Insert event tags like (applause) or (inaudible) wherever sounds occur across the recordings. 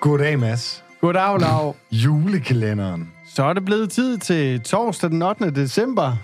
Goddag, Mads. Goddag, Lav. Julekalenderen. Så er det blevet tid til torsdag den 8. december.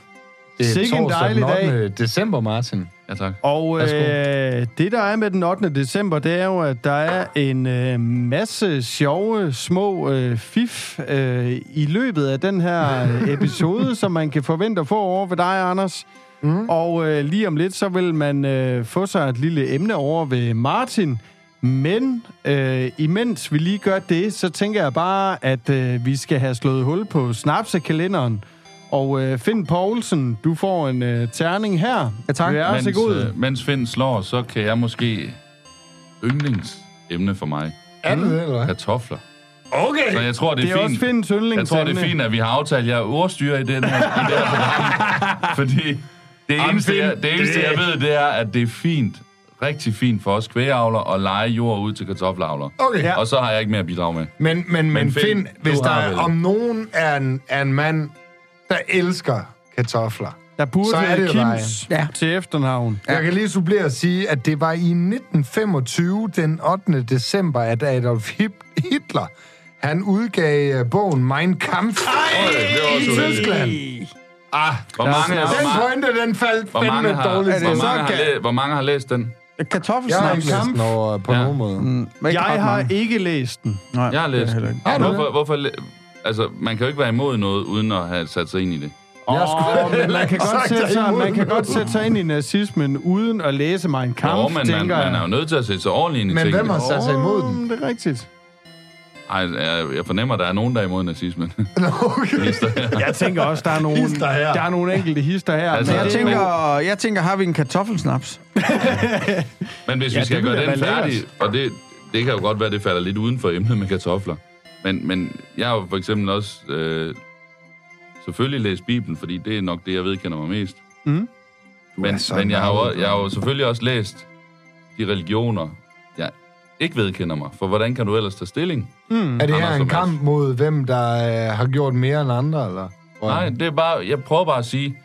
Det er Sikke en torsdag dejlig den 8. dag. december, Martin. Ja, tak. Og øh, det, der er med den 8. december, det er jo, at der er en øh, masse sjove, små øh, fif øh, i løbet af den her øh, episode, som man kan forvente at få over ved dig, Anders. Mm. Og øh, lige om lidt, så vil man øh, få sig et lille emne over ved Martin. Men øh, imens vi lige gør det, så tænker jeg bare, at øh, vi skal have slået hul på snapsekalenderen. Og øh, Finn Poulsen, du får en øh, terning her. Ja, tak. Vær så Mens, god. øh, mens Finn slår, så kan jeg måske yndlingsemne for mig. Er det det, eller hvad? Kartofler. Okay. Så jeg tror, det Det er, er også fint. Finns yndlingsemne. Jeg tror, det er fint, at vi har aftalt, at jeg er ordstyrer i, den her, i det her program. (laughs) Fordi det eneste, jeg, det eneste det- jeg ved, det er, at det er fint, rigtig fint for os kvægeavler at lege jord ud til kartoffelavler. Okay. Ja. Og så har jeg ikke mere at bidrage med. Men, men, men Finn, Finn, du hvis der er, om nogen er en, er en mand, der elsker kartofler, Der burde Så er være det Kims dig. Ja. til efternavn. Ja. Jeg kan lige supplere og sige, at det var i 1925, den 8. december, at Adolf Hitler, han udgav øh, bogen Mein Kampf også i. Tyskland. Ah, Hvor mange, den pointe, den faldt hvor mange, har, dårligt. hvor, det mange har så læ- hvor mange har læst den? Jeg har Kartoffelsnaps. ikke over på Ja. nogen måde. Mm, men Jeg har mange. ikke læst den. Nej, Jeg har læst den. Har du det? Hvorfor, hvorfor, altså, man kan jo ikke være imod noget, uden at have sat sig ind i det. Jeg skulle Åh, men man kan, (laughs) godt sætte jeg sig, man kan godt sætte sig ind i nazismen, uden at læse mig en kamp, Jo, men man, tænker man er jo jeg. nødt til at sætte sig ordentligt ind i Men tingene. hvem har sat sig imod den? Det er rigtigt. Ej, jeg, jeg fornemmer, at der er nogen, der er imod nazismen. (laughs) Okay. Jeg tænker også, der er nogle, Hister her. der er nogle enkelte hister her. Altså, men Jeg er tænker, jeg tænker, har vi en kartoffelsnaps? (laughs) Men hvis Ja, vi skal gøre den færdig, og det, det kan jo godt være, det falder lidt uden for emnet med kartofler. Men, men jeg har jo for eksempel også øh, selvfølgelig læst Bibelen, fordi det er nok det, jeg vedkender mig mest. Mm. Men, men jeg, har jo, jeg har jo selvfølgelig også læst de religioner, ikke vedkender mig. For hvordan kan du ellers tage stilling? Mm. Er det her en Mads. kamp mod hvem, der øh, har gjort mere end andre, eller? Nej, det er bare, jeg prøver bare at sige,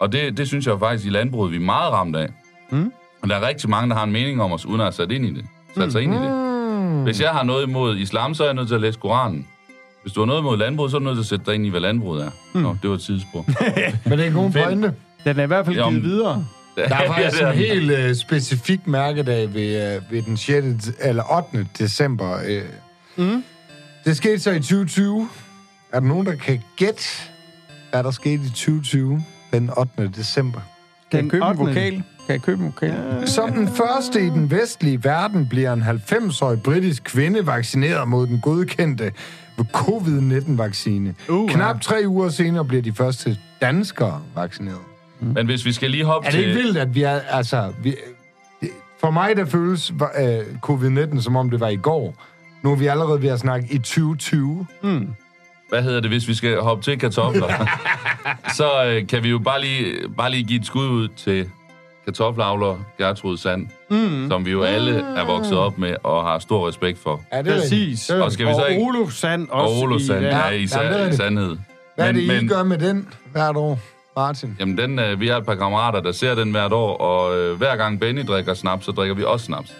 og det, det synes jeg faktisk i landbruget, vi er meget ramt af. Mm. Og der er rigtig mange, der har en mening om os, uden at have sat ind i det. Sat sig ind i det. Mm. Hvis jeg har noget imod islam, så er jeg nødt til at læse Koranen. Hvis du har noget imod landbruget, så er du nødt til at sætte dig ind i, hvad landbruget er. Mm. Nå, det var et tidsspor. (laughs) Men det er en god pointe. Den er i hvert fald givet videre. Der er (laughs) faktisk en helt øh, specifik mærkedag ved, øh, ved den 6. eller 8. december. Øh. Mm. Det skete så i 2020. Er der nogen, der kan gætte, hvad der skete i 2020 den 8. december? Kan Den jeg købe en 8. vokal? Kan jeg købe en vokal? Ja. Som den første i den vestlige verden bliver en 90-årig britisk kvinde vaccineret mod den godkendte covid-19-vaccine. Uh, Knap tre uger senere bliver de første danskere vaccineret. Men hvis vi skal lige hoppe Er det til... ikke vildt, at vi er... Altså, vi, for mig, der føles øh, covid-19, som om det var i går. Nu er vi allerede ved at snakke i 2020. Mm. Hvad hedder det, hvis vi skal hoppe til kartofler? (laughs) så øh, kan vi jo bare lige, bare lige give et skud ud til kartoffelavler Gertrud Sand, Mm. som vi jo alle er vokset op med og har stor respekt for. Er det Præcis. er Og skal vi så Og ikke... Olof Sand også. Og Olof Sand, i, ja, Ja, i, ja, det er sa- i sandhed. Hvad er Men- det, I men- gør med den hvert år, Martin? Jamen, den, øh, vi har et par kammerater, der ser den hvert år, og øh, hver gang Benny drikker snaps, så drikker vi også snaps.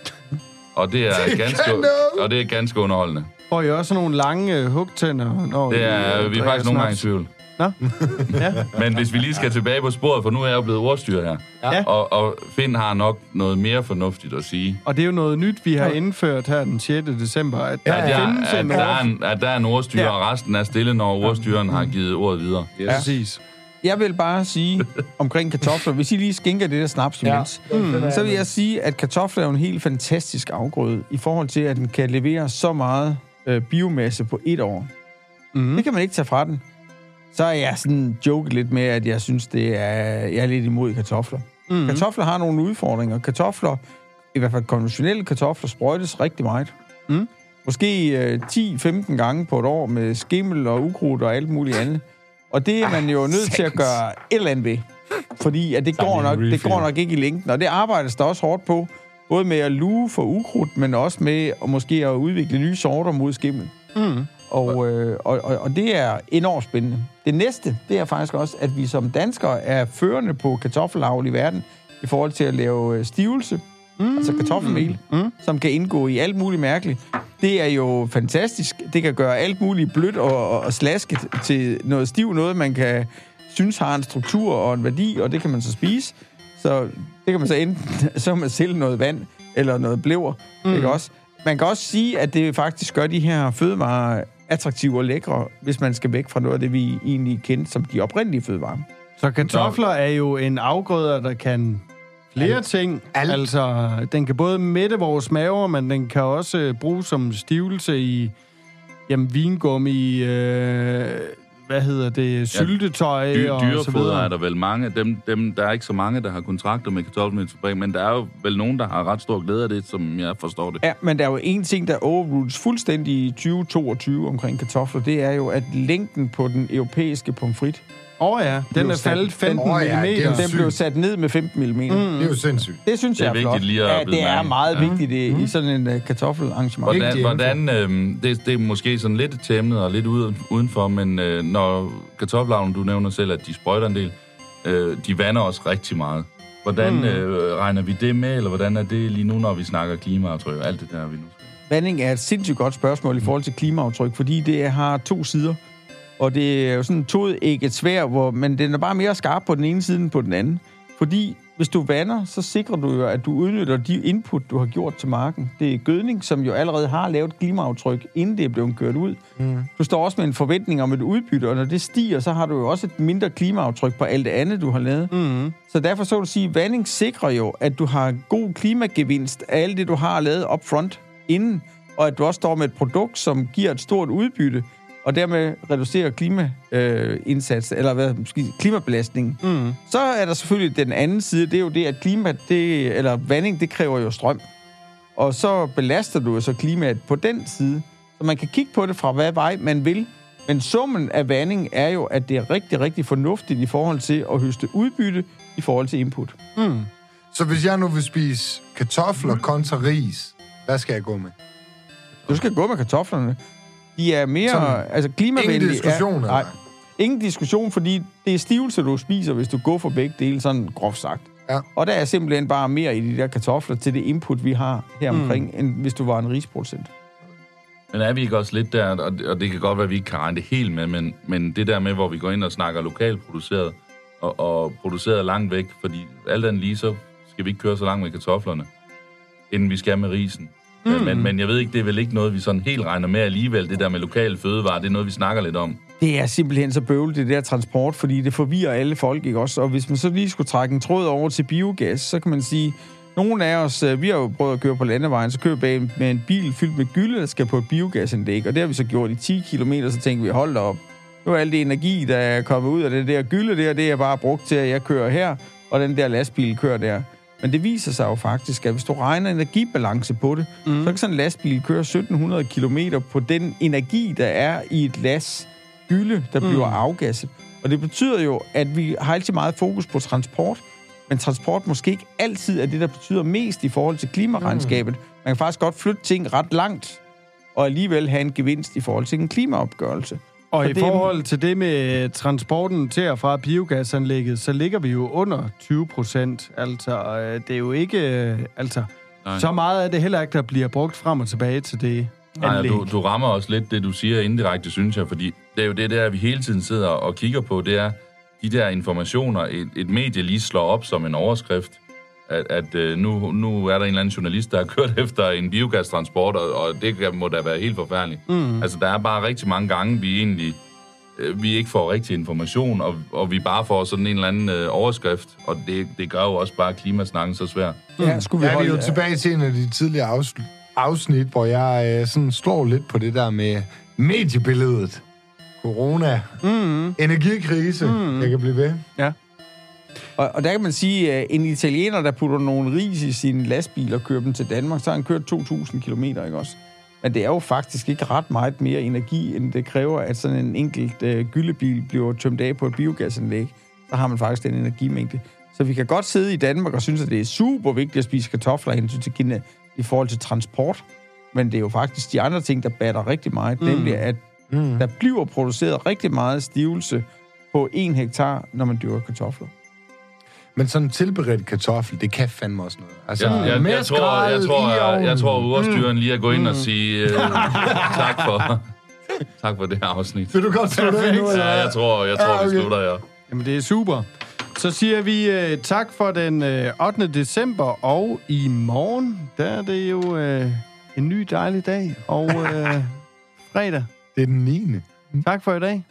Og det er, (laughs) Det ganske, og det er ganske underholdende. Får I også nogle lange øh, hugtænder? Når Det I, er, øh, vi er faktisk nogle gange i tvivl. Nå? (laughs) Ja. Men hvis vi lige skal tilbage på sporet, for nu er jeg jo blevet ordstyr her. Ja. Og, og Finn har nok noget mere fornuftigt at sige. Og det er jo noget nyt, vi har indført her den 6. december, at Ja, der At, jeg, findes at, en der, er en, at der er en ordstyr, Ja. og resten er stille, når ordstyren har givet ordet videre. Ja. Præcis. Jeg vil bare sige omkring kartofler, hvis I lige skænker det der snaps imens, ja. Mm. så vil jeg sige, at kartofler er en helt fantastisk afgrøde i forhold til, at den kan levere så meget øh, biomasse på et år. Mm. Det kan man ikke tage fra den. Så er jeg sådan joket lidt med, at jeg synes, det er, jeg er lidt imod kartofler. Mm. Kartofler har nogle udfordringer. Kartofler, i hvert fald konventionelle kartofler, sprøjtes rigtig meget. Mm. Måske øh, 10-15 gange på et år med skimmel og ukrudt og alt muligt andet. Og det er man jo nødt til at gøre et eller andet ved. Fordi at det, går nok, det går nok ikke i længden. Og det arbejdes der også hårdt på. Både med at luge for ukrudt, men også med at måske at udvikle nye sorter mod skimmel. Mm. Og, øh, og, og, og det er enormt spændende. Det næste, det er faktisk også, at vi som danskere er førende på kartoffelavl i verden i forhold til at lave øh, stivelse. Mm. altså kartoffelmel, mm. som kan indgå i alt muligt mærkeligt. Det er jo fantastisk. Det kan gøre alt muligt blødt og, og, og slasket til noget stiv, noget man kan synes har en struktur og en værdi, og det kan man så spise. Så det kan man så enten, (laughs) så man sælge noget vand, eller noget blever, mm. ikke også? Man kan også sige, at det faktisk gør de her fødevarer attraktive og lækre, hvis man skal væk fra noget af det, vi egentlig kendte som de oprindelige fødevarer. Så kartofler er jo en afgrøder, der kan flere Alt. ting. Alt. Altså, den kan både mætte vores maver, men den kan også øh, bruges som stivelse i jamen, vingummi, øh, hvad hedder det, syltetøj Dy- og så videre. er der vel mange. Dem, dem, der er ikke så mange, der har kontrakter med kartoffelmælsfabrik, men der er jo vel nogen, der har ret stor glæde af det, som jeg forstår det. Ja, men der er jo en ting, der overrules fuldstændig i 2022 omkring kartofler, det er jo, at længden på den europæiske pomfrit, Åh oh, ja, den er faldet 15 Åh oh, ja, det er jo mm. den sygt. blev sat ned med 15 mm. Mm. Det er jo sindssygt. Det synes Det er jeg er, vigtigt flot. lige at ja, bide det er mærke. meget Ja. vigtigt i, i sådan en uh, kartoffelarrangement. Hvordan, hvordan øh, det, det er måske sådan lidt til emnet og lidt ude, udenfor, men øh, når kartoffelavlen, du nævner selv, at de sprøjter en del, øh, de vander også rigtig meget. Hvordan Mm. øh, regner vi det med, eller hvordan er det lige nu, når vi snakker klimaaftryk og alt det der, vi nu skal? Vanding er et sindssygt godt spørgsmål i forhold til klimaaftryk, fordi det har to sider. Og det er jo sådan to et svær, hvor, men den er bare mere skarp på den ene side end på den anden. Fordi hvis du vander, så sikrer du jo, at du udnytter de input, du har gjort til marken. Det er gødning, som jo allerede har lavet klimaaftryk, inden det er blevet kørt ud. Mm. Du står også med en forventning om et udbytte, og når det stiger, så har du jo også et mindre klimaaftryk på alt det andet, du har lavet. Mm. Så derfor så vil du sige, at vanding sikrer jo, at du har god klimagevinst af alt det, du har lavet up front inden, og at du også står med et produkt, som giver et stort udbytte, og dermed reducerer klimaindsats, eller hvad, måske klimabelastningen. Mm. Så er der selvfølgelig den anden side, det er jo det, at klima, det, eller vanding, det kræver jo strøm. Og så belaster du jo så klimaet på den side. Så man kan kigge på det fra, hvad vej man vil. Men summen af vanding er jo, at det er rigtig, rigtig fornuftigt i forhold til at høste udbytte i forhold til input. Mm. Så hvis jeg nu vil spise kartofler kontra ris, hvad skal jeg gå med? Du skal gå med kartoflerne. De er mere Sådan. altså klimavenlige. Ingen diskussion, eller nej, ingen diskussion, fordi det er stivelse, du spiser, hvis du går for begge dele, sådan groft sagt. Ja. Og der er simpelthen bare mere i de der kartofler til det input, vi har her omkring, mm. end hvis du var en risproducent. Men er vi ikke også lidt der, og det, og det kan godt være, at vi ikke kan regne det helt med, men, men det der med, hvor vi går ind og snakker lokalt produceret, og, og produceret langt væk, fordi alt andet lige, så skal vi ikke køre så langt med kartoflerne, inden vi skal med risen. Mm. Men, men jeg ved ikke, det er vel ikke noget, vi sådan helt regner med alligevel, det der med lokale fødevarer, det er noget, vi snakker lidt om. Det er simpelthen så bøvlet, det der transport, fordi det forvirrer alle folk, ikke også? Og hvis man så lige skulle trække en tråd over til biogas, så kan man sige, nogle af os, øh, vi har jo prøvet at køre på landevejen, så kører vi bag med en bil fyldt med gylde, der skal på et biogasindæk, og det har vi så gjort i 10 km, så tænker vi, hold da op. Nu er al det energi, der er kommet ud af det der gylde der, det er bare brugt til, at jeg kører her, og den der lastbil kører der. Men det viser sig jo faktisk, at hvis du regner energibalance på det, mm. så kan sådan en lastbil køre 1700 km på den energi, der er i et las gylde, der bliver afgasset. Og det betyder jo, at vi har altid meget fokus på transport, men transport måske ikke altid er det, der betyder mest i forhold til klimaregnskabet. Man kan faktisk godt flytte ting ret langt, og alligevel have en gevinst i forhold til en klimaopgørelse. Og Så i det er- forhold til det med transporten til og fra biogasanlægget, så ligger vi jo under 20 procent. Altså, øh, det er jo ikke... øh, Altså, Nej. så meget af det heller ikke, der bliver brugt frem og tilbage til det Nej, anlæg. du, du rammer også lidt det, du siger indirekte, synes jeg, fordi det er jo det der, vi hele tiden sidder og kigger på, det er de der informationer, et, et medie lige slår op som en overskrift, at, at øh, nu, nu er der en eller anden journalist, der har kørt (laughs) efter en biogastransport, og, og det kan- må da være helt forfærdeligt. Mm. Altså, der er bare rigtig mange gange, vi egentlig øh, vi ikke får rigtig information, og, og vi bare får sådan en eller anden øh, overskrift, og det, det gør jo også bare klimasnakken så svær. Ja, skulle vi er holde, jo tilbage til en af de tidligere afsl- afsnit, hvor jeg øh, sådan slår lidt på det der med mediebilledet. Corona, Mm, energikrise, mm. jeg kan blive ved. ja. Og, og der kan man sige, at en italiener, der putter nogle ris i sin lastbil og kører dem til Danmark, så har han kørt 2.000 km, ikke også? Men det er jo faktisk ikke ret meget mere energi, end det kræver, at sådan en enkelt øh, gyldebil bliver tømt af på et biogasanlæg. Så har man faktisk den energimængde. Så vi kan godt sidde i Danmark og synes, at det er super vigtigt at spise kartofler hensyn til Kina i forhold til transport. Men det er jo faktisk de andre ting, der batter rigtig meget. Mm. Nemlig, at mm. der bliver produceret rigtig meget stivelse på en hektar, når man dyrker kartofler. Men sådan en tilberedt kartoffel, det kan fandme også noget. Altså, Jeg, jeg, mere jeg, tror, jeg, tror, jeg, jeg tror, urstyren lige at gå ind og sige øh, (laughs) tak for tak for det her afsnit. Vil du godt slutte af nu, eller Ja, jeg tror, jeg tror Ja, vi okay. slutter, ja. Jamen, det er super. Så siger vi øh, tak for den øh, 8. december, og i morgen, der er det jo øh, en ny dejlig dag, og øh, (laughs) fredag. Det er den 9. Tak for i dag.